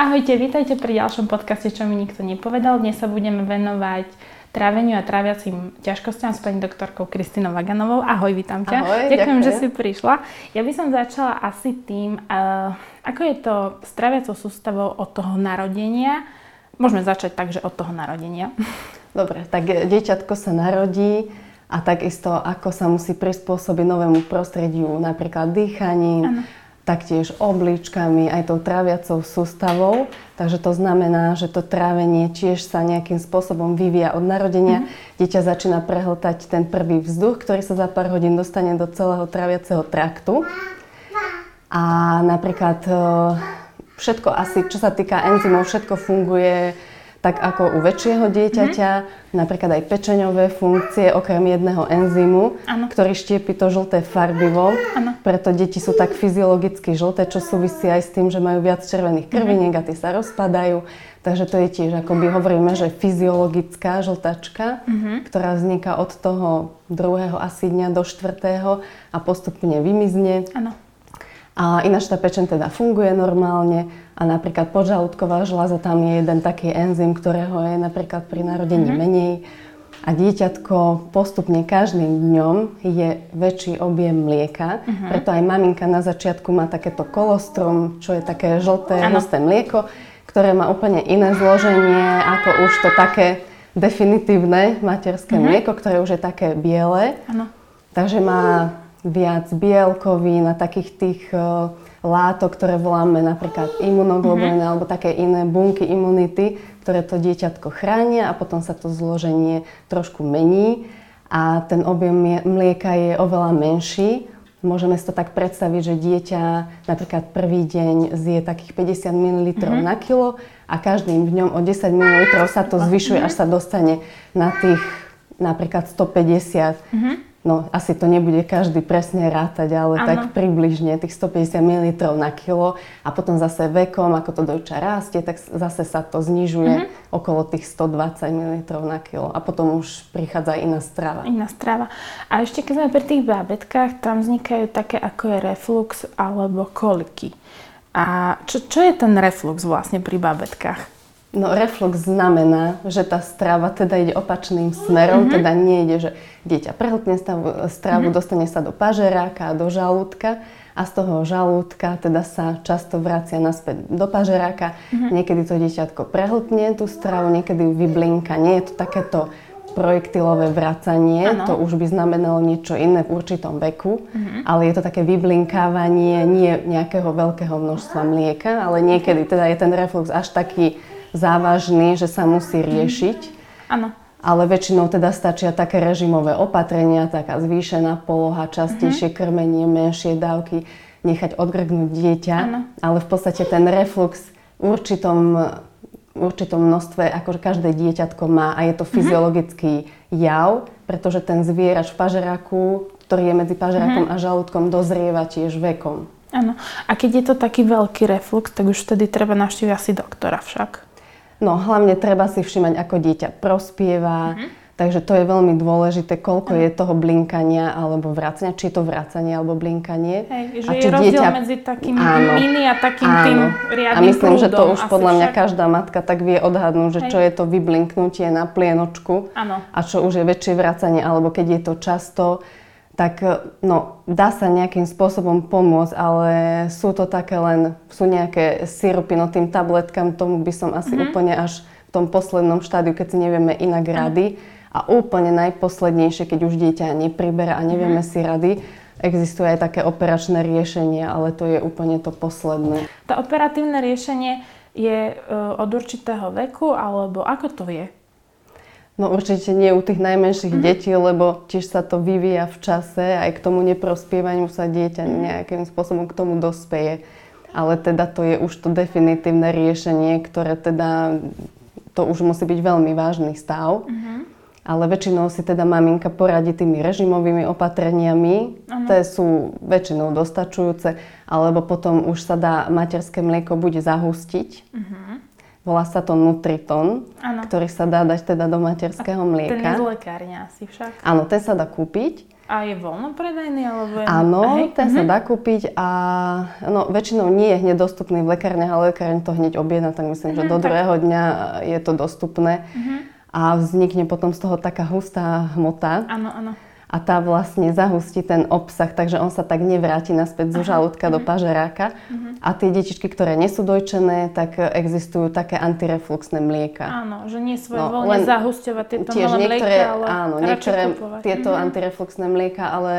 Ahojte, vítajte pri ďalšom podcaste, čo mi nikto nepovedal. Dnes sa budeme venovať tráveniu a tráviacim ťažkostiam s pani doktorkou Kristinou Vaganovou. Ahoj, vítam ťa. Ahoj, ďakujem, ďakujem, že si prišla. Ja by som začala asi tým, uh, ako je to s tráviacou sústavou od toho narodenia. Môžeme začať tak, že od toho narodenia. Dobre, tak dieťatko sa narodí a takisto ako sa musí prispôsobiť novému prostrediu, napríklad dýchaním, ano taktiež obličkami, aj tou tráviacou sústavou. Takže to znamená, že to trávenie tiež sa nejakým spôsobom vyvíja od narodenia. Mm. Dieťa začína prehltať ten prvý vzduch, ktorý sa za pár hodín dostane do celého tráviaceho traktu. A napríklad e, všetko asi, čo sa týka enzymov, všetko funguje tak ako u väčšieho dieťaťa, mm-hmm. napríklad aj pečeňové funkcie, okrem jedného enzymu, ano. ktorý štiepi to žlté farbivo. Ano. Preto deti sú tak fyziologicky žlté, čo súvisí aj s tým, že majú viac červených krviniek mm-hmm. a tie sa rozpadajú. Takže to je tiež, ako by hovoríme, že fyziologická žltačka, mm-hmm. ktorá vzniká od toho druhého asi dňa do štvrtého a postupne vymizne. Ano. A ináč tá pečen teda funguje normálne a napríklad podžalúdková žľaza, tam je jeden taký enzym, ktorého je napríklad pri narodení mm-hmm. menej. A dieťatko postupne každým dňom je väčší objem mlieka, uh-huh. preto aj maminka na začiatku má takéto kolostrum, čo je také žlté, husté mlieko, ktoré má úplne iné zloženie ako už to také definitívne materské uh-huh. mlieko, ktoré už je také biele. Ano. Takže má viac bielkovín a takých tých uh, látok, ktoré voláme napríklad imunoglobuliny mm-hmm. alebo také iné bunky imunity, ktoré to dieťatko chránia a potom sa to zloženie trošku mení a ten objem mlieka je oveľa menší. Môžeme si to tak predstaviť, že dieťa napríklad prvý deň zje takých 50 ml mm-hmm. na kilo a každým dňom o 10 ml sa to zvyšuje, až sa dostane na tých napríklad 150. Mm-hmm. No, asi to nebude každý presne rátať, ale ano. tak približne tých 150 ml na kilo a potom zase vekom, ako to dojča rastie, tak zase sa to znižuje mm-hmm. okolo tých 120 ml na kilo a potom už prichádza iná strava. Iná strava. A ešte keď sme pri tých bábetkách, tam vznikajú také ako je reflux alebo koliky. A čo, čo je ten reflux vlastne pri bábetkách? No reflux znamená, že tá strava teda ide opačným smerom, mm-hmm. teda ide, že dieťa prehltne stravu, mm-hmm. dostane sa do pažeráka, do žalúdka a z toho žalúdka teda sa často vracia naspäť do pažeráka. Mm-hmm. Niekedy to dieťatko prehltne tú stravu, niekedy ju vyblinka. Nie je to takéto projektilové vracanie, ano. to už by znamenalo niečo iné v určitom veku, mm-hmm. ale je to také vyblinkávanie nie nejakého veľkého množstva mlieka, ale niekedy teda je ten reflux až taký závažný, že sa musí riešiť. Áno. Ale väčšinou teda stačia také režimové opatrenia, taká zvýšená poloha, častejšie mm-hmm. krmenie, menšie dávky, nechať odgrgnúť dieťa. Ano. Ale v podstate ten reflux v určitom, určitom množstve, ako každé dieťatko má a je to mhm. fyziologický mm-hmm. jav, pretože ten zvierač v pažeraku, ktorý je medzi pažerakom mm-hmm. a žalúdkom, dozrieva tiež vekom. Áno. A keď je to taký veľký reflux, tak už vtedy treba navštíviť asi doktora však. No hlavne treba si všimať, ako dieťa prospieva, mm-hmm. Takže to je veľmi dôležité, koľko je toho blinkania alebo vracania, či je to vracanie alebo blinkanie. Hej, že a je rozdiel dieťa... medzi takým áno, mini a takým áno. tým riadnym A myslím, prúdom, že to už podľa mňa však... každá matka tak vie odhadnúť, že Hej. čo je to vyblinknutie na plienočku áno. a čo už je väčšie vracanie, alebo keď je to často, tak no, dá sa nejakým spôsobom pomôcť, ale sú to také len, sú nejaké sirupy, no tým tabletkám, tomu by som asi mm-hmm. úplne až v tom poslednom štádiu, keď si nevieme inak rady. Mm-hmm. A úplne najposlednejšie, keď už dieťa nepriberá a nevieme mm-hmm. si rady, existuje aj také operačné riešenie, ale to je úplne to posledné. To operatívne riešenie je e, od určitého veku, alebo ako to je? No určite nie u tých najmenších mm-hmm. detí, lebo tiež sa to vyvíja v čase, aj k tomu neprospievaniu sa dieťa mhm. nejakým spôsobom k tomu dospeje. Ale teda to je už to definitívne riešenie, ktoré teda, to už musí byť veľmi vážny stav. Mm-hmm. Ale väčšinou si teda maminka poradí tými režimovými opatreniami, ano. tie sú väčšinou dostačujúce, alebo potom už sa dá materské mlieko buď zahustiť, uh-huh Volá sa to Nutriton, Áno. ktorý sa dá dať teda do materského Ten je mlieka. z lekárne asi však. Áno, ten sa dá kúpiť. A je voľno predajný? Alebo je... Áno, Hej? ten sa Mhm. dá kúpiť a no, väčšinou nie je hneď dostupný v lekárniach, ale lekárne to hneď objedná, tak myslím, že Mhm, do tak. druhého dňa je to dostupné. Mhm. A vznikne potom z toho taká hustá hmota Áno, áno. A tá vlastne zahustí ten obsah, takže on sa tak nevráti naspäť zo žalúdka do pažeráka. A tie detičky, ktoré nie sú dojčené, tak existujú také antirefluxné mlieka. Áno, že nie svoje No, voľne zahusťovať tieto Tiež malé niektoré, mlieka, ale áno, niektoré kupovať. tieto Mhm. antirefluxné mlieka, ale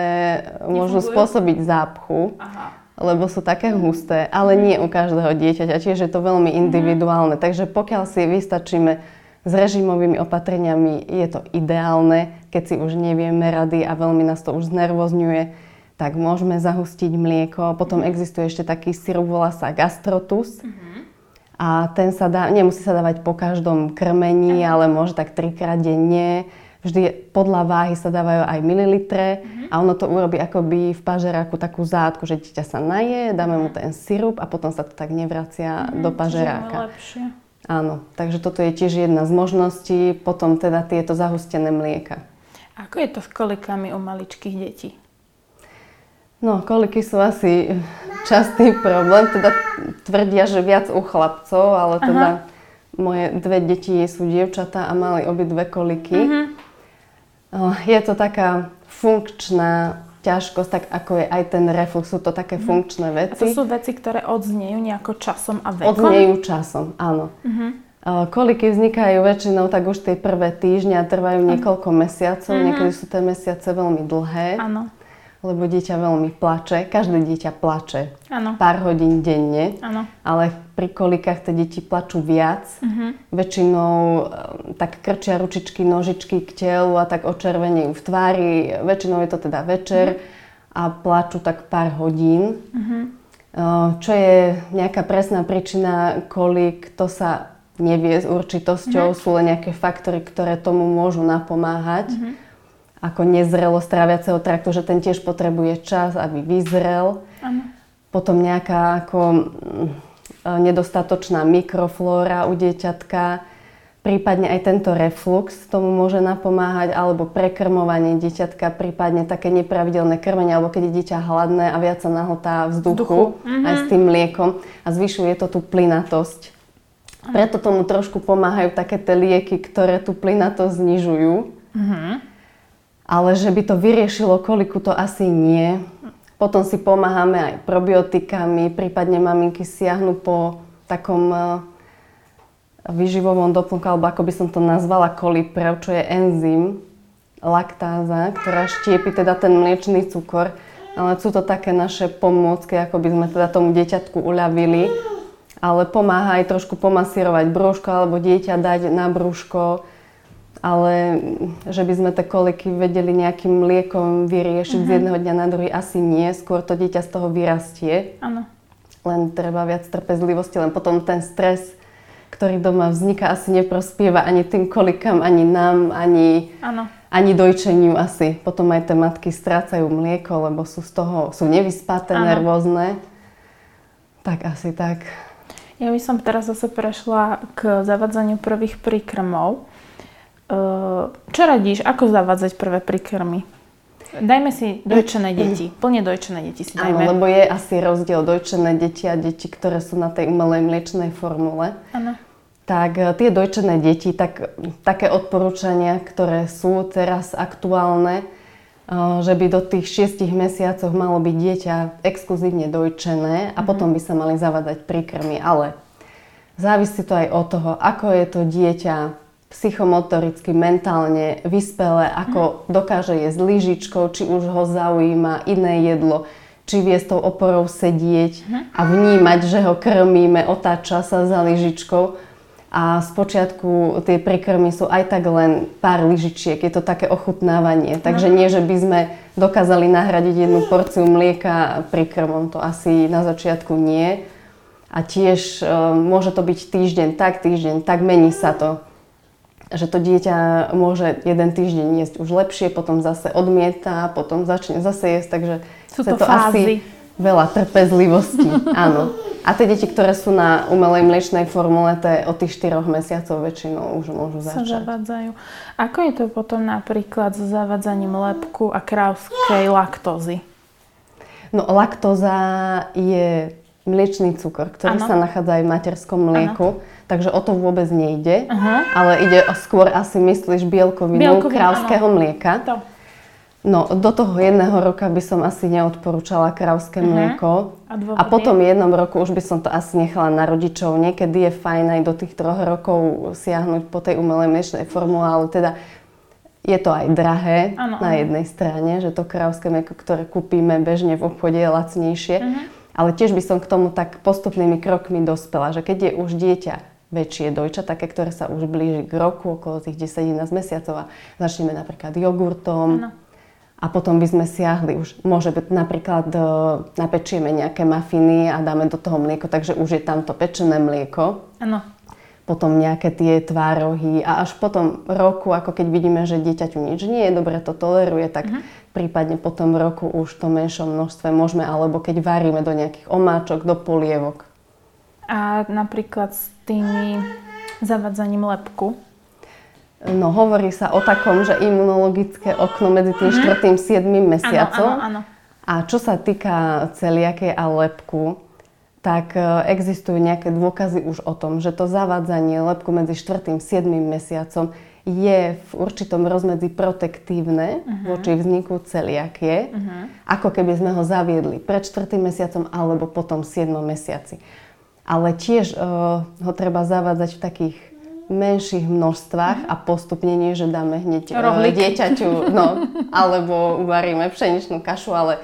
môžu Nefungujú? spôsobiť zápchu, Aha. lebo sú také husté, ale nie u každého dieťaťa, čiže je to veľmi individuálne. Takže pokiaľ si vystačíme s režimovými opatreniami, je to ideálne, keď si už nevieme rady a veľmi nás to už znervozňuje, tak môžeme zahustiť mlieko. Potom existuje ešte taký sirup, volá sa gastrotus. A ten sa dá, nemusí sa dávať po každom krmení, ale môže tak trikrát denne. Vždy podľa váhy sa dávajú aj mililitre a ono to urobí akoby v pažeráku takú zátku, že dieťa sa naje, dáme mu ten sirup a potom sa to tak nevracia do Čiže pažeráka. Áno, takže toto je tiež jedna z možností, potom teda tieto zahustené mlieka. Ako je to s kolikami u maličkých detí? No, koliky sú asi častý problém, teda tvrdia, že viac u chlapcov, ale teda moje dve deti sú dievčatá a mali obidve koliky. Eh, Je to taká funkčná ťažkosť, tak ako je aj ten reflux, sú to také funkčné Mhm. A to veci. sú veci, ktoré odznejú nejako časom a vekom? Odznejú časom, áno. Mhm. Eh, Koliky vznikajú väčšinou tak už tie prvé týždne a trvajú niekoľko mesiacov. Niekedy sú tie mesiace veľmi dlhé, Áno, lebo dieťa veľmi plače. Každé dieťa plače áno, pár hodín denne, áno. ale pri kolikách tie deti plačú viac. Mhm. Väčšinou eh, tak krčia ručičky, nožičky k telu a tak očervenejú v tvári. Väčšinou je to teda večer a plačú tak pár hodín. Eh, Čo je nejaká presná príčina kolik, to sa nevie s určitosťou. Sú len nejaké faktory, ktoré tomu môžu napomáhať. Ako nezrelosť tráviaceho traktu, že ten tiež potrebuje čas, aby vyzrel. Áno. Potom nejaká ako mm, e, nedostatočná mikroflóra u dieťatka, prípadne aj tento reflux tomu môže napomáhať, alebo prekrmovanie dieťatka, prípadne také nepravidelné krmenie, alebo keď je dieťa hladné a viac sa nahltá vzduchu, Vzduchu. aj s tým mliekom a zvyšuje to tú plynatosť. Preto tomu trošku pomáhajú také tie lieky, ktoré tú plynatosť znižujú. Ale že by to vyriešilo koliku, to asi nie. Potom si pomáhame aj probiotikami, prípadne maminky siahnu po takom eh, výživovom doplnku, alebo ako by som to nazvala, koliprev, čo je enzym, laktáza, ktorá štiepi teda ten mliečný cukor. Ale sú to také naše pomôcky, ako by sme teda tomu dieťatku uľavili. Ale pomáha aj trošku pomasírovať brúško alebo dieťa dať na brúško. Ale že by sme tie koliky vedeli nejakým liekom vyriešiť z jedného dňa na druhý, asi nie. Skôr to dieťa z toho vyrastie. Áno. Len treba viac trpezlivosti, len potom ten stres, ktorý doma vzniká, asi neprospieva ani tým kolikám, ani nám, ani, Áno. ani dojčeniu asi. Potom aj tie matky strácajú mlieko, lebo sú z toho, sú nevyspaté, Áno. nervózne. Tak asi tak. Ja by som teraz zase prešla k zavadzaniu prvých príkrmov. Eh, Čo radíš, ako zavádzať prvé príkrmy? Dajme si dojčené deti, plne dojčené deti si Áno, dajme. lebo je asi rozdiel dojčené deti a deti, ktoré sú na tej umelej mliečnej formule. Áno. Tak e, tie dojčené deti, tak, také odporúčania, ktoré sú teraz aktuálne, e, že by do tých 6 mesiacov malo byť dieťa exkluzívne dojčené a potom by sa mali zavadzať príkrmy. Ale závisí to aj od toho, ako je to dieťa psychomotoricky, mentálne vyspelé, ako dokáže jesť lyžičkou, či už ho zaujíma iné jedlo, či vie s tou oporou sedieť a vnímať, že ho krmíme, otáča sa za lyžičkou. A spočiatku tie príkrmy sú aj tak len pár lyžičiek, je to také ochutnávanie. Takže nie, že by sme dokázali nahradiť jednu porciu mlieka príkrmom, to asi na začiatku nie. A tiež e, môže to byť týždeň tak, týždeň tak, mení sa to. Že to dieťa môže jeden týždeň jesť už lepšie, potom zase odmieta, potom začne zase jesť, takže Sú chce to fázy. asi veľa trpezlivosti, áno. A tie deti, ktoré sú na umelej mliečnej formule, to je od tých 4 mesiacov väčšinou už môžu začať. Sa zavádzajú. Ako je to potom napríklad s zavádzaním lepku a krávskej laktózy? No laktóza je mliečný cukor, ktorý ano. sa nachádza aj v materskom mlieku. Ano. Takže o to vôbec nejde, uh-huh. ale ide o skôr asi myslíš bielkovinu, bielkovinu krávského mlieka. To. No, do toho jedného roka by som asi neodporúčala krávské uh-huh. mlieko. A, a potom jednom roku už by som to asi nechala na rodičov. Niekedy je fajn aj do tých troch rokov siahnuť po tej umelej mliečnej formule, ale teda je to aj drahé ano, na jednej strane, že to krávské mlieko, ktoré kúpime bežne v obchode je lacnejšie. Uh-huh. Ale tiež by som k tomu tak postupnými krokmi dospela, že keď je už dieťa väčšie dojča, také, ktoré sa už blíži k roku, okolo tých 10-11 mesiacov a začneme napríklad jogurtom, ano a potom by sme siahli už, môže byť napríklad e, napečieme nejaké mafiny a dáme do toho mlieko, takže už je tam to pečené mlieko. Áno. Potom nejaké tie tvárohy a až potom roku, ako keď vidíme, že dieťaťu nič nie je, dobre to toleruje, tak uh-huh. prípadne potom roku už to menšom množstve môžeme, alebo keď varíme do nejakých omáčok, do polievok. A napríklad tými zavadzaním lepku, No hovorí sa o takom, že imunologické okno medzi tým štvrtým mm 7 mesiacom. Áno, áno, áno. A čo sa týka celiaké a lepku, tak e, existujú nejaké dôkazy už o tom, že to zavádzanie lepku medzi 4. 7. mesiacom je v určitom rozmedzi protektívne uh-huh. voči vzniku celiakie, uh-huh. ako keby sme ho zaviedli pred 4. mesiacom alebo potom 7. mesiaci. Ale tiež uh, ho treba zavádzať v takých menších množstvách a postupne nie, že dáme hneď e, Rohlík. dieťaťu, no, alebo uvaríme pšeničnú kašu, ale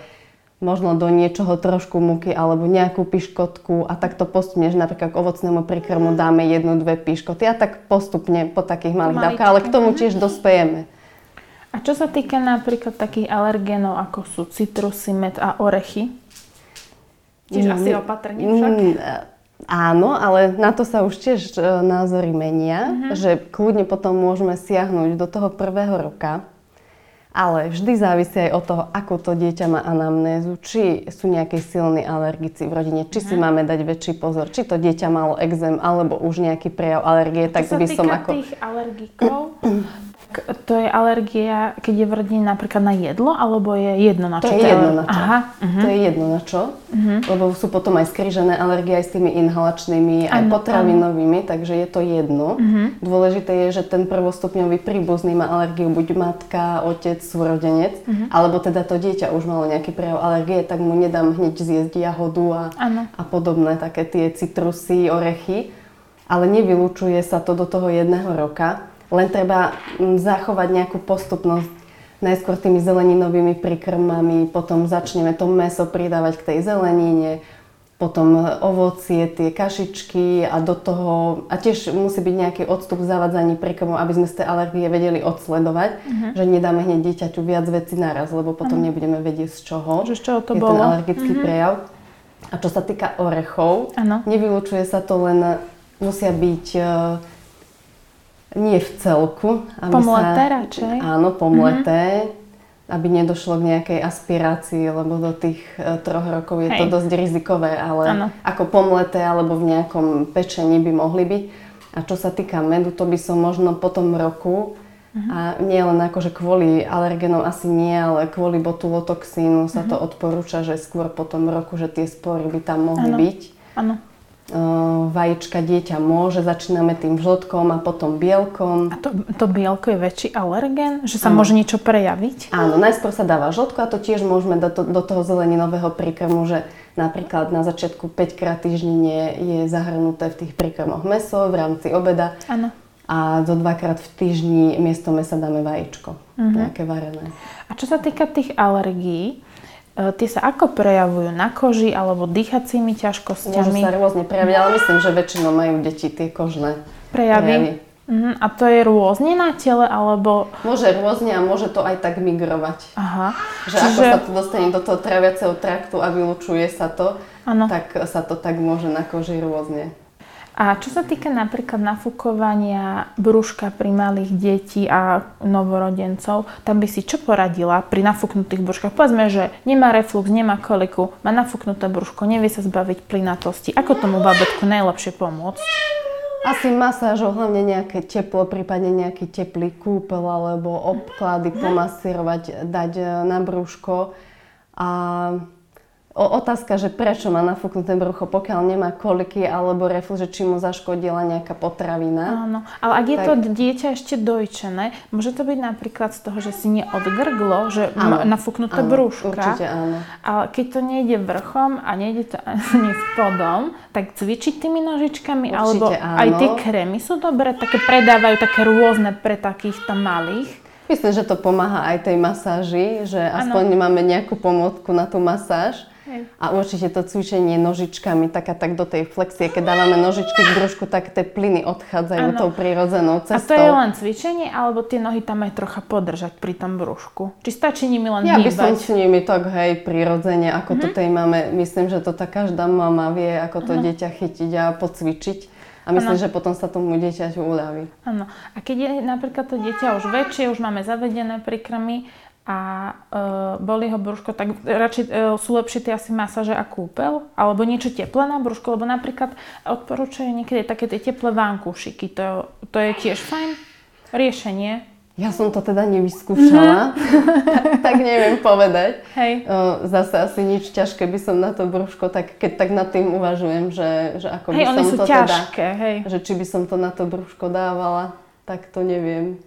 možno do niečoho trošku múky alebo nejakú piškotku a takto postupne, že napríklad k ovocnému príkrmu dáme jednu, dve piškoty a tak postupne po takých malých dávkach, ale k tomu tiež dospejeme. A čo sa týka napríklad takých alergénov, ako sú citrusy, med a orechy? Tiež mm, asi opatrne však? Mm, Áno, ale na to sa už tiež e, názory menia, uh-huh. že kľudne potom môžeme siahnuť do toho prvého roka, ale vždy závisí aj od toho, ako to dieťa má anamnézu, či sú nejaké silní alergici v rodine, či si mhm. máme dať väčší pozor, či to dieťa malo exém alebo už nejaký prejav alergie, tak by som ako... tých alergikov, to je alergia, keď je v rodine napríklad na jedlo, alebo je jedno na čo? To je jedno na čo. Aha. Uh-huh. To je jedno na čo, uh-huh. lebo sú potom aj skrížené alergie aj s tými inhalačnými, aj ano, potravinovými, ano. takže je to jedno. Uh-huh. Dôležité je, že ten prvostupňový príbuzný má alergiu buď matka, otec, súrodenec, uh-huh. alebo teda to dieťa už malo nejaký prejav alergie, tak mu nedám hneď zjesť jahodu a, a podobné také tie citrusy, orechy. Ale nevylučuje sa to do toho jedného roka len treba mm, zachovať nejakú postupnosť. Najskôr tými zeleninovými príkrmami, potom začneme to meso pridávať k tej zelenine, potom ovocie, tie kašičky a do toho, a tiež musí byť nejaký odstup v zavadzaní príkrmov, aby sme z tej alergie vedeli odsledovať, uh-huh. že nedáme hneď dieťaťu viac veci naraz, lebo potom uh-huh. nebudeme vedieť z čoho že z čoho to je bolo. ten alergický uh-huh. prejav. A čo sa týka orechov, ano. nevylučuje sa to len, musia byť nie v celku. Aby pomleté sa, radšej? Áno, pomleté. Mm-hmm. Aby nedošlo k nejakej aspirácii, lebo do tých e, troch rokov je Hej. to dosť rizikové, ale ano. ako pomleté alebo v nejakom pečení by mohli byť. A čo sa týka medu, to by som možno po tom roku, uh-huh. a nie len akože kvôli alergenom asi nie, ale kvôli botulotoxínu sa uh-huh. to odporúča, že skôr po tom roku, že tie spory by tam mohli ano. byť. Áno vajíčka dieťa môže, začíname tým žltkom a potom bielkom. A to, to bielko je väčší alergén? Že sa ano. môže niečo prejaviť? Áno, najskôr sa dáva žltko a to tiež môžeme do, to, do toho zeleninového príkrmu, že napríklad na začiatku 5 krát týždenne je zahrnuté v tých príkrmoch meso v rámci obeda. Áno. A do dvakrát v týždni miesto mesa dáme vajíčko, uh-huh. nejaké varené. A čo sa týka tých alergií, tie sa ako prejavujú? Na koži alebo dýchacími ťažkosťami? Môžu sa rôzne prejaviť, ale myslím, že väčšinou majú deti tie kožné prejavy. prejavy. Uh-huh. A to je rôzne na tele, alebo... Môže rôzne a môže to aj tak migrovať. Aha. Že Čiže... ako sa to dostane do toho traviaceho traktu a vylučuje sa to, ano. tak sa to tak môže na koži rôzne. A čo sa týka napríklad nafúkovania brúška pri malých detí a novorodencov, tam by si čo poradila pri nafúknutých brúškach? Povedzme, že nemá reflux, nemá koliku, má nafúknuté brúško, nevie sa zbaviť plynatosti. Ako tomu babetku najlepšie pomôcť? Asi masážou, hlavne nejaké teplo, prípadne nejaký teplý kúpel alebo obklady pomasírovať, dať e, na brúško. A o, otázka, že prečo má nafúknuté brucho, pokiaľ nemá koliky alebo reflux, že či mu zaškodila nejaká potravina. Áno, ale ak je tak... to dieťa ešte dojčené, môže to byť napríklad z toho, že si neodgrglo, že áno, má nafúknuté áno, brúška. Určite áno. Ale keď to nejde vrchom a nejde to ani spodom, tak cvičiť tými nožičkami, určite alebo áno. aj tie krémy sú dobré, také predávajú také rôzne pre takýchto malých. Myslím, že to pomáha aj tej masáži, že aspoň ano. máme nejakú pomôcku na tú masáž. A určite to cvičenie nožičkami, taká tak do tej flexie, keď dávame nožičky k brúšku, tak tie plyny odchádzajú ano. tou prírodzenou cestou. A to je len cvičenie, alebo tie nohy tam aj trocha podržať pri tom brúšku? Či stačí nimi len ja hýbať? By som s nimi tak, hej, prirodzene, ako mm-hmm. to tej máme. Myslím, že to tá každá mama vie, ako to uh-huh. dieťa chytiť a pocvičiť. A myslím, ano. že potom sa tomu dieťaťu uľaví. Áno. A keď je napríklad to dieťa už väčšie, už máme zavedené prikrmy, a uh, boli ho brúško, tak radšej uh, sú lepšie tie asi masáže a kúpel, alebo niečo teplé na brúško, lebo napríklad odporúčajú niekedy také tie teplé vankúšiky, to, to je tiež fajn riešenie. Ja som to teda nevyskúšala, mm-hmm. tak neviem povedať. Hej. Uh, zase asi nič ťažké by som na to brúško, tak keď tak nad tým uvažujem, že, že ako hej, by som to teda- ťažké, teda, hej. že či by som to na to brúško dávala, tak to neviem.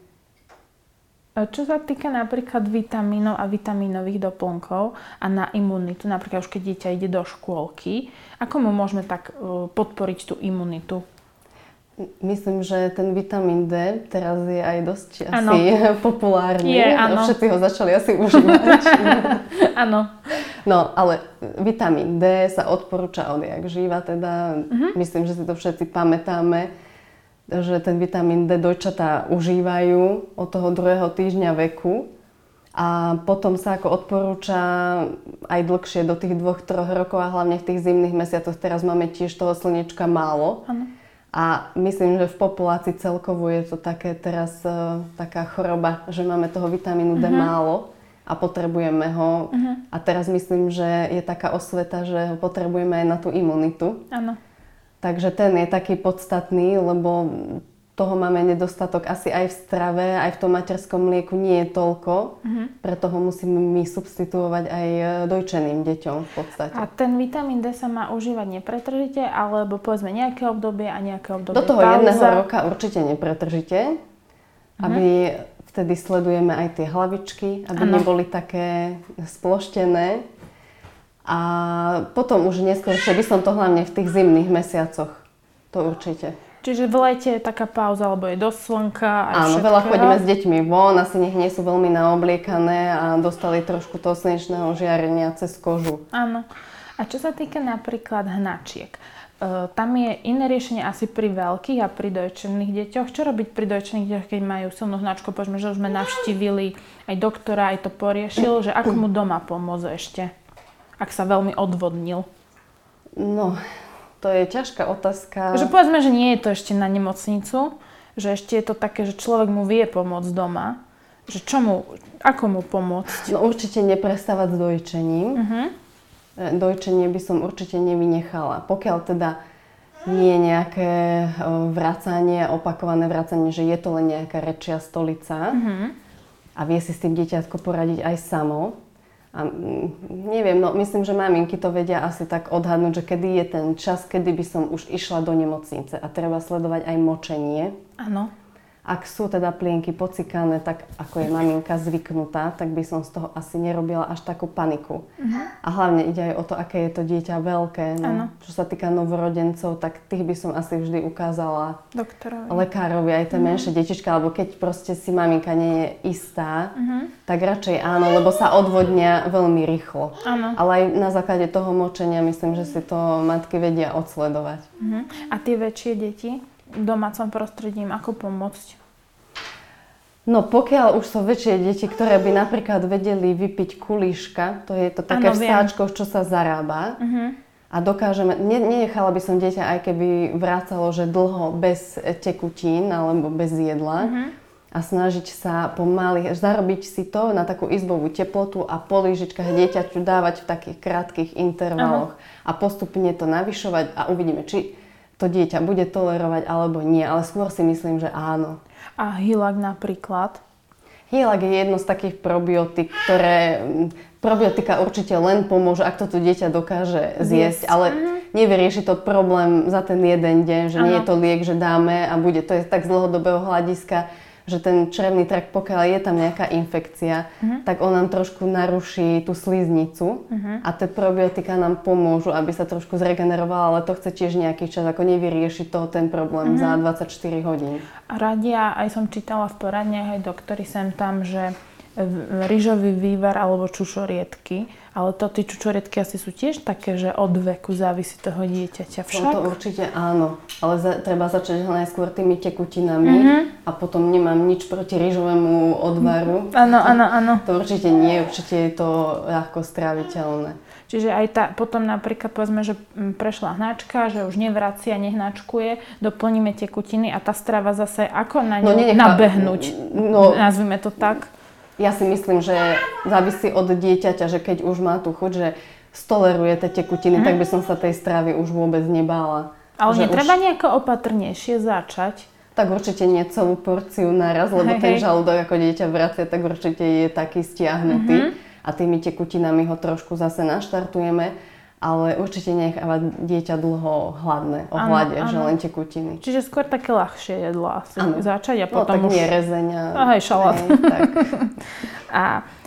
Čo sa týka napríklad vitamínov a vitamínových doplnkov a na imunitu, napríklad už keď dieťa ide do škôlky, ako mu môžeme tak e, podporiť tú imunitu? Myslím, že ten vitamín D teraz je aj dosť ano. asi populárny. Je, áno. Všetci ho začali asi užívať. Áno. no, ale vitamín D sa odporúča odjak živa, teda uh-huh. myslím, že si to všetci pamätáme že ten vitamín D dojčatá užívajú od toho druhého týždňa veku. A potom sa ako odporúča aj dlhšie, do tých dvoch, troch rokov a hlavne v tých zimných mesiacoch. Teraz máme tiež toho slnečka málo. Ano. A myslím, že v populácii celkovo je to také teraz uh, taká choroba, že máme toho vitamínu D uh-huh. málo a potrebujeme ho. Uh-huh. A teraz myslím, že je taká osveta, že ho potrebujeme aj na tú imunitu. Áno. Takže ten je taký podstatný, lebo toho máme nedostatok asi aj v strave, aj v tom materskom mlieku nie je toľko, uh-huh. preto ho musíme my substituovať aj e, dojčeným deťom v podstate. A ten vitamín D sa má užívať nepretržite, alebo povedzme nejaké obdobie a nejaké obdobie Do toho pauza. jedného roka určite nepretržite, uh-huh. aby vtedy sledujeme aj tie hlavičky, aby ano. neboli také sploštené a potom už neskôr, že by som to hlavne v tých zimných mesiacoch. To určite. Čiže v lete je taká pauza, alebo je dosť slnka a Áno, všetkého. veľa chodíme s deťmi von, asi nech nie sú veľmi naobliekané a dostali trošku toho slnečného žiarenia cez kožu. Áno. A čo sa týka napríklad hnačiek, Uh, tam je iné riešenie asi pri veľkých a pri dojčených deťoch. Čo robiť pri dojčených deťoch, keď majú silnú hnačku? Povedzme, že už sme navštívili aj doktora, aj to poriešil, že ako mu doma pomôcť ešte? Ak sa veľmi odvodnil? No, to je ťažká otázka. Že povedzme, že nie je to ešte na nemocnicu, že ešte je to také, že človek mu vie pomôcť doma. Že čo mu, ako mu pomôcť? No určite neprestávať s dojčením. Uh-huh. Dojčenie by som určite nevynechala. Pokiaľ teda nie je nejaké vracanie, opakované vracanie, že je to len nejaká rečia stolica uh-huh. a vie si s tým dieťatko poradiť aj samo, a mm, neviem, no myslím, že maminky to vedia asi tak odhadnúť, že kedy je ten čas, kedy by som už išla do nemocnice a treba sledovať aj močenie. Áno. Ak sú teda plienky pocikané tak, ako je maminka zvyknutá, tak by som z toho asi nerobila až takú paniku. Uh-huh. A hlavne ide aj o to, aké je to dieťa veľké. No, čo sa týka novorodencov, tak tých by som asi vždy ukázala Doktorovi. lekárovi, aj tie uh-huh. menšie detička, alebo keď proste si maminka nie je istá, uh-huh. tak radšej áno, lebo sa odvodnia veľmi rýchlo. Áno. Ale aj na základe toho močenia myslím, že si to matky vedia odsledovať. Uh-huh. A tie väčšie deti? Domácom prostredím, ako pomôcť? No pokiaľ už sú väčšie deti, ktoré by napríklad vedeli vypiť kulíška, to je to také ano, v sáčkoch, čo sa zarába. Uh-huh. a dokážeme, ne, nenechala by som dieťa aj keby vrácalo, že dlho bez tekutín alebo bez jedla uh-huh. a snažiť sa pomaly, zarobiť si to na takú izbovú teplotu a po lyžičkách dieťaťu dávať v takých krátkých intervaloch uh-huh. a postupne to navyšovať a uvidíme, či to dieťa bude tolerovať alebo nie, ale skôr si myslím, že áno. A hilak napríklad? Hilak je jedno z takých probiotik, ktoré probiotika určite len pomôže, ak toto dieťa dokáže zjesť, ale mm. nevyrieši to problém za ten jeden deň, že ano. nie je to liek, že dáme a bude. To je tak z dlhodobého hľadiska, že ten črevný trakt, pokiaľ je tam nejaká infekcia, uh-huh. tak on nám trošku naruší tú sliznicu uh-huh. a tie probiotika nám pomôžu, aby sa trošku zregenerovala, ale to chce tiež nejaký čas, ako nevyrieši to ten problém uh-huh. za 24 hodín. A radia, aj som čítala v poradniach aj doktori sem tam, že rýžový vývar alebo čučoriedky. Ale to tie čučoriedky asi sú tiež také, že od veku závisí toho dieťaťa však? To, to určite áno, ale za, treba začať najskôr tými tekutinami mm-hmm. a potom nemám nič proti rýžovému odvaru. Áno, áno, áno. To určite nie, určite je to ľahko stráviteľné. Čiže aj tá, potom napríklad povedzme, že prešla hnačka, že už nevracia, nehnačkuje, doplníme tekutiny a tá strava zase ako na ňu no, nenechá, nabehnúť, no, nazvime to tak? Ja si myslím, že závisí od dieťaťa, že keď už má tú chuť, že stoleruje tie tekutiny, mm. tak by som sa tej stravy už vôbec nebála. Ale netreba už... nejako opatrnejšie začať? Tak určite nie celú porciu naraz, lebo hej, ten hej. žalúdok ako dieťa vracia, tak určite je taký stiahnutý. Mm-hmm. A tými tekutinami ho trošku zase naštartujeme ale určite nechávať dieťa dlho hladné, o hlade, že len tekutiny. Čiže skôr také ľahšie jedlo asi ano. začať a no, potom no, tak už... rezeňa. Ahoj, šalát. Hej, tak. a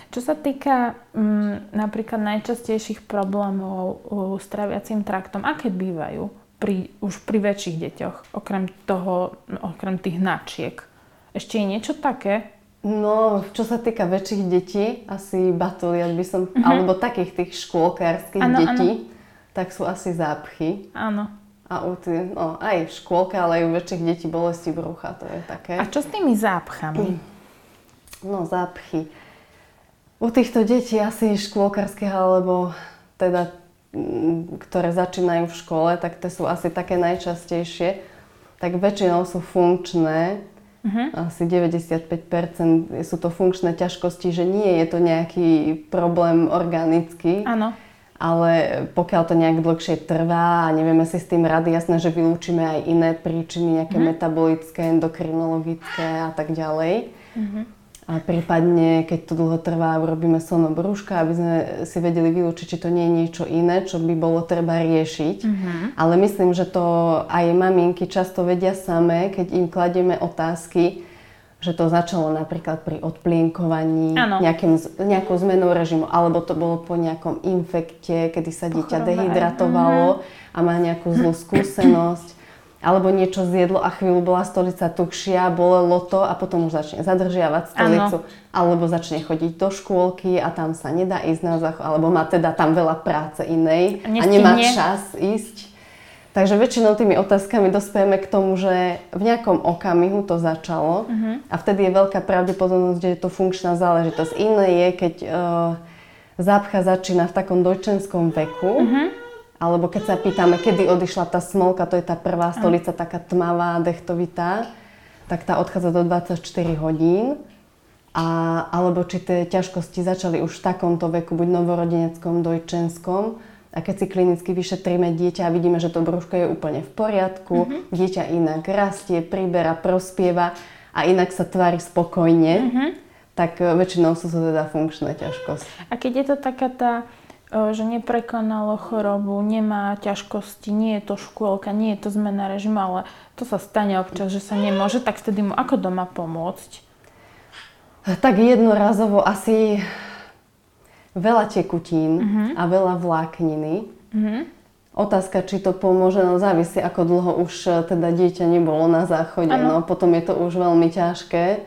čo sa týka m, mm, napríklad najčastejších problémov s traviacím traktom, aké bývajú pri, už pri väčších deťoch, okrem toho, okrem tých hnačiek? Ešte je niečo také? No, čo sa týka väčších detí, asi batoliat by som, uh-huh. alebo takých tých škôlkárskych ano, detí, ano. tak sú asi zápchy. Áno. A u tý, no, aj v škôlke, ale aj u väčších detí bolesti brucha, to je také. A čo s tými zápchami? No, zápchy. U týchto detí asi škôlkarských, alebo teda, ktoré začínajú v škole, tak to sú asi také najčastejšie. Tak väčšinou sú funkčné, Uh-huh. Asi 95% sú to funkčné ťažkosti, že nie je to nejaký problém organický. Áno. Ale pokiaľ to nejak dlhšie trvá a nevieme si s tým rady, jasné, že vylúčime aj iné príčiny, nejaké uh-huh. metabolické, endokrinologické a tak ďalej. Uh-huh. A prípadne, keď to dlho trvá, urobíme sono brúška, aby sme si vedeli vylúčiť, či to nie je niečo iné, čo by bolo treba riešiť. Mm-hmm. Ale myslím, že to aj maminky často vedia samé, keď im kladieme otázky, že to začalo napríklad pri odplienkovaní, nejakým, nejakou zmenou režimu, alebo to bolo po nejakom infekte, kedy sa dieťa dehydratovalo mm-hmm. a má nejakú zlú skúsenosť alebo niečo zjedlo a chvíľu bola stolica tuhšia, bolelo to a potom už začne zadržiavať stolicu, ano. alebo začne chodiť do škôlky a tam sa nedá ísť na záchod, alebo má teda tam veľa práce inej Nestihne. a nemá čas ísť. Takže väčšinou tými otázkami dospieme k tomu, že v nejakom okamihu to začalo uh-huh. a vtedy je veľká pravdepodobnosť, že je to funkčná záležitosť. Iné je, keď uh, zápcha začína v takom dojčenskom veku, uh-huh alebo keď sa pýtame, kedy odišla tá smolka, to je tá prvá stolica, taká tmavá, dechtovitá, tak tá odchádza do 24 hodín. A, alebo či tie ťažkosti začali už v takomto veku, buď novorodeneckom, dojčenskom. A keď si klinicky vyšetríme dieťa a vidíme, že to brúško je úplne v poriadku, mm-hmm. dieťa inak rastie, priberá, prospieva a inak sa tvári spokojne, mm-hmm. tak väčšinou sú to teda funkčné ťažkosti. A keď je to taká tá že neprekonalo chorobu, nemá ťažkosti, nie je to škôlka, nie je to zmena režimu, ale to sa stane občas, že sa nemôže, tak vtedy mu ako doma pomôcť? Tak jednorazovo asi veľa tekutín uh-huh. a veľa vlákniny. Uh-huh. Otázka, či to pomôže, no závisí, ako dlho už e, teda dieťa nebolo na záchode. Ano. No, potom je to už veľmi ťažké.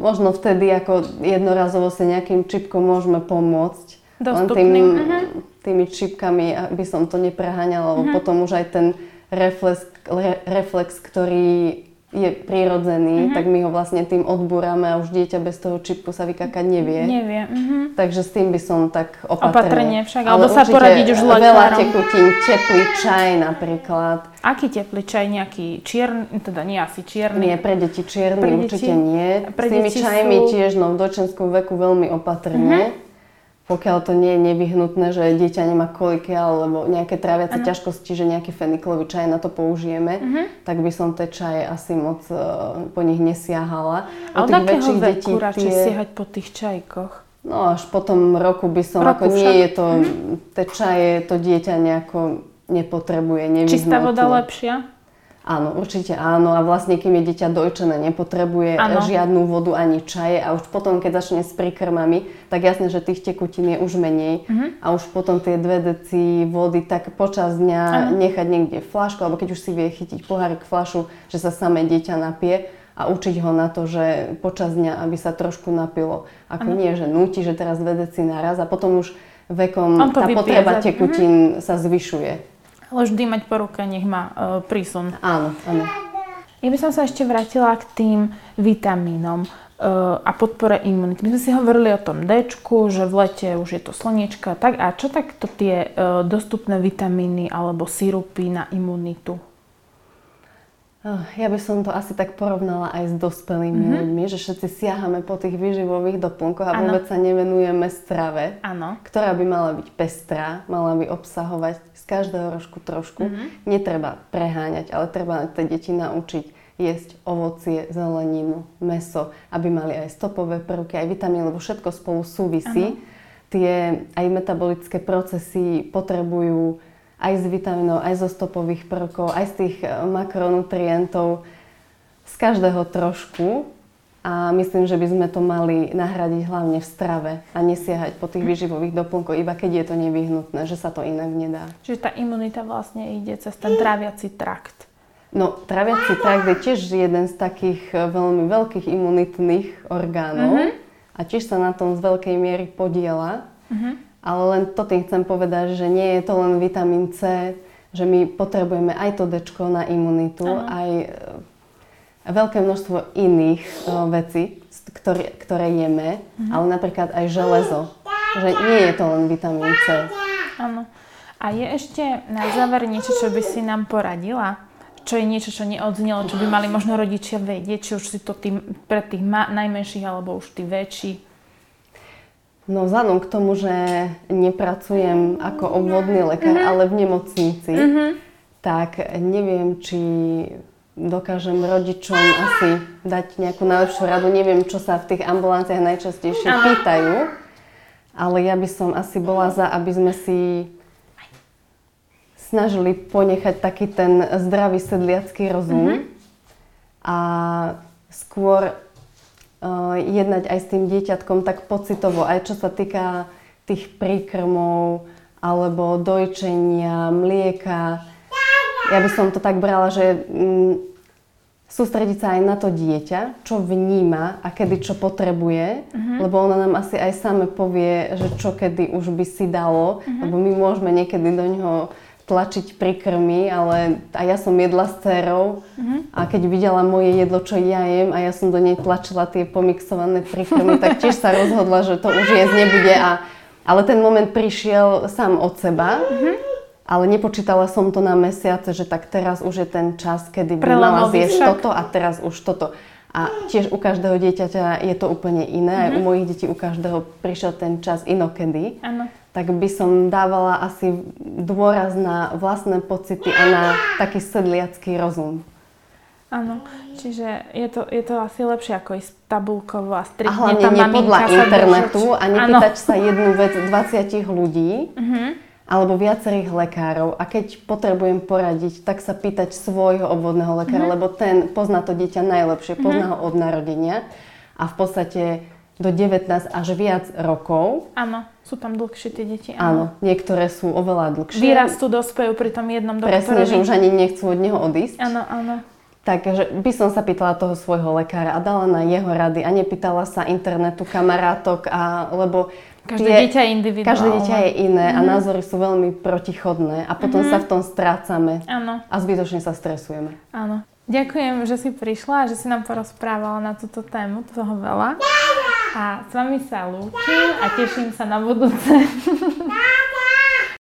Možno vtedy ako jednorazovo si nejakým čipkom môžeme pomôcť Dostupným. Len tým, uh-huh. tými čipkami, aby som to nepreháňala, lebo uh-huh. potom už aj ten reflex, re, reflex ktorý je prirodzený, mm-hmm. tak my ho vlastne tým odbúrame a už dieťa bez toho čipku sa vykakať nevie. Nevie. Mm-hmm. Takže s tým by som tak opatrne. Opatrne však, alebo sa poradiť už s lekárom. Veľa tekutín, teplý čaj napríklad. Aký teplý čaj? Nejaký čierny, teda nie asi čierny? Nie, pre deti čierny pre určite nie. Pre s tými čajmi sú... tiež no, v dočenskom veku veľmi opatrne. Mm-hmm pokiaľ to nie je nevyhnutné, že dieťa nemá koliky alebo nejaké tráviace ano. ťažkosti, že nejaký feniklový čaj na to použijeme, uh-huh. tak by som tie čaje asi moc uh, po nich nesiahala. A od akého veku radšej tie... siahať po tých čajkoch? No až po tom roku by som, roku ako však. nie je to, uh-huh. tie čaje to dieťa nejako nepotrebuje, nevyhnutné. Čistá voda lepšia? Áno, určite áno. A vlastne, kým je dieťa dojčené, nepotrebuje ano. žiadnu vodu ani čaje. A už potom, keď začne s príkrmami, tak jasné, že tých tekutín je už menej. Uh-huh. A už potom tie dve deci vody, tak počas dňa ano. nechať niekde flašku, alebo keď už si vie chytiť pohárik flašu, že sa samé dieťa napije a učiť ho na to, že počas dňa, aby sa trošku napilo. Ako ano. nie, že núti, že teraz dve deci naraz a potom už vekom tá potreba tekutín uh-huh. sa zvyšuje. Ale vždy mať po ruke, nech má uh, prísun. Áno, áno. Ja by som sa ešte vrátila k tým vitamínom uh, a podpore imunity. My sme si hovorili o tom D, že v lete už je to slniečka. Tak a čo takto tie uh, dostupné vitamíny alebo sirupy na imunitu? Ja by som to asi tak porovnala aj s dospelými mm-hmm. ľuďmi, že všetci siahame po tých výživových doplnkoch a ano. vôbec sa nevenujeme strave, ano. ktorá by mala byť pestrá, mala by obsahovať z každého rožku trošku. Mm-hmm. Netreba preháňať, ale treba tie deti naučiť jesť ovocie, zeleninu, meso, aby mali aj stopové prvky, aj vitamíny, lebo všetko spolu súvisí. Ano. Tie aj metabolické procesy potrebujú aj z vitamínov, aj zo stopových prvkov, aj z tých eh, makronutrientov, z každého trošku. A myslím, že by sme to mali nahradiť hlavne v strave a nesiahať po tých výživových doplnkoch, iba keď je to nevyhnutné, že sa to inak nedá. Čiže tá imunita vlastne ide cez ten tráviaci trakt. No, tráviaci trakt je tiež jeden z takých eh, veľmi veľkých imunitných orgánov mm-hmm. a tiež sa na tom z veľkej miery podiela. Mm-hmm. Ale len to tým chcem povedať, že nie je to len vitamín C, že my potrebujeme aj to D na imunitu, Aha. aj e, veľké množstvo iných uh, vecí, ktoré, ktoré jeme, mhm. ale napríklad aj železo. Že nie je to len vitamín C. Áno. A je ešte na záver niečo, čo by si nám poradila? Čo je niečo, čo neodznelo, čo by mali možno rodičia vedieť, či už si to tým, pre tých ma- najmenších alebo už tí väčší? No vzhľadom k tomu, že nepracujem ako obvodný lekár, mm-hmm. ale v nemocnici, mm-hmm. tak neviem, či dokážem rodičom asi dať nejakú najlepšiu radu. Neviem, čo sa v tých ambulanciách najčastejšie pýtajú, ale ja by som asi bola za, aby sme si snažili ponechať taký ten zdravý sedliacký rozum mm-hmm. a skôr jednať aj s tým dieťatkom tak pocitovo, aj čo sa týka tých príkrmov alebo dojčenia, mlieka. Ja by som to tak brala, že mm, sústrediť sa aj na to dieťa, čo vníma a kedy čo potrebuje, uh-huh. lebo ona nám asi aj same povie, že čo kedy už by si dalo, uh-huh. lebo my môžeme niekedy do ňoho tlačiť prikrmy, ale a ja som jedla s dcerou mm-hmm. a keď videla moje jedlo, čo ja jem a ja som do nej tlačila tie pomixované prikrmy, tak tiež sa rozhodla, že to už jesť nebude. A, ale ten moment prišiel sám od seba, mm-hmm. ale nepočítala som to na mesiace, že tak teraz už je ten čas, kedy by mala zjesť však. toto a teraz už toto. A tiež u každého dieťaťa je to úplne iné. Mm-hmm. Aj u mojich detí u každého prišiel ten čas inokedy. Ano tak by som dávala asi dôraz na vlastné pocity a na taký sedliacký rozum. Áno, čiže je to, je to asi lepšie ako ísť tabulkovo a striktne A hlavne nie podľa internetu a nepýtať sa jednu vec 20 ľudí uh-huh. alebo viacerých lekárov a keď potrebujem poradiť, tak sa pýtať svojho obvodného lekára, uh-huh. lebo ten pozná to dieťa najlepšie, pozná uh-huh. ho od narodenia a v podstate do 19 až viac rokov. Áno, sú tam dlhšie tie deti. Áno, áno niektoré sú oveľa dlhšie. Vyrastú, dospejú pri tom jednom doktorovi. Presne, že už ani nechcú od neho odísť. Áno, áno. Takže by som sa pýtala toho svojho lekára a dala na jeho rady a nepýtala sa internetu, kamarátok, a, lebo Každé tie, dieťa je individuálne. Každé dieťa je iné mm-hmm. a mhm. názory sú veľmi protichodné a potom mm-hmm. sa v tom strácame Áno. a zbytočne sa stresujeme. Áno. Ďakujem, že si prišla a že si nám porozprávala na túto tému, toho veľa. A s vami sa lúčim a teším sa na budúce.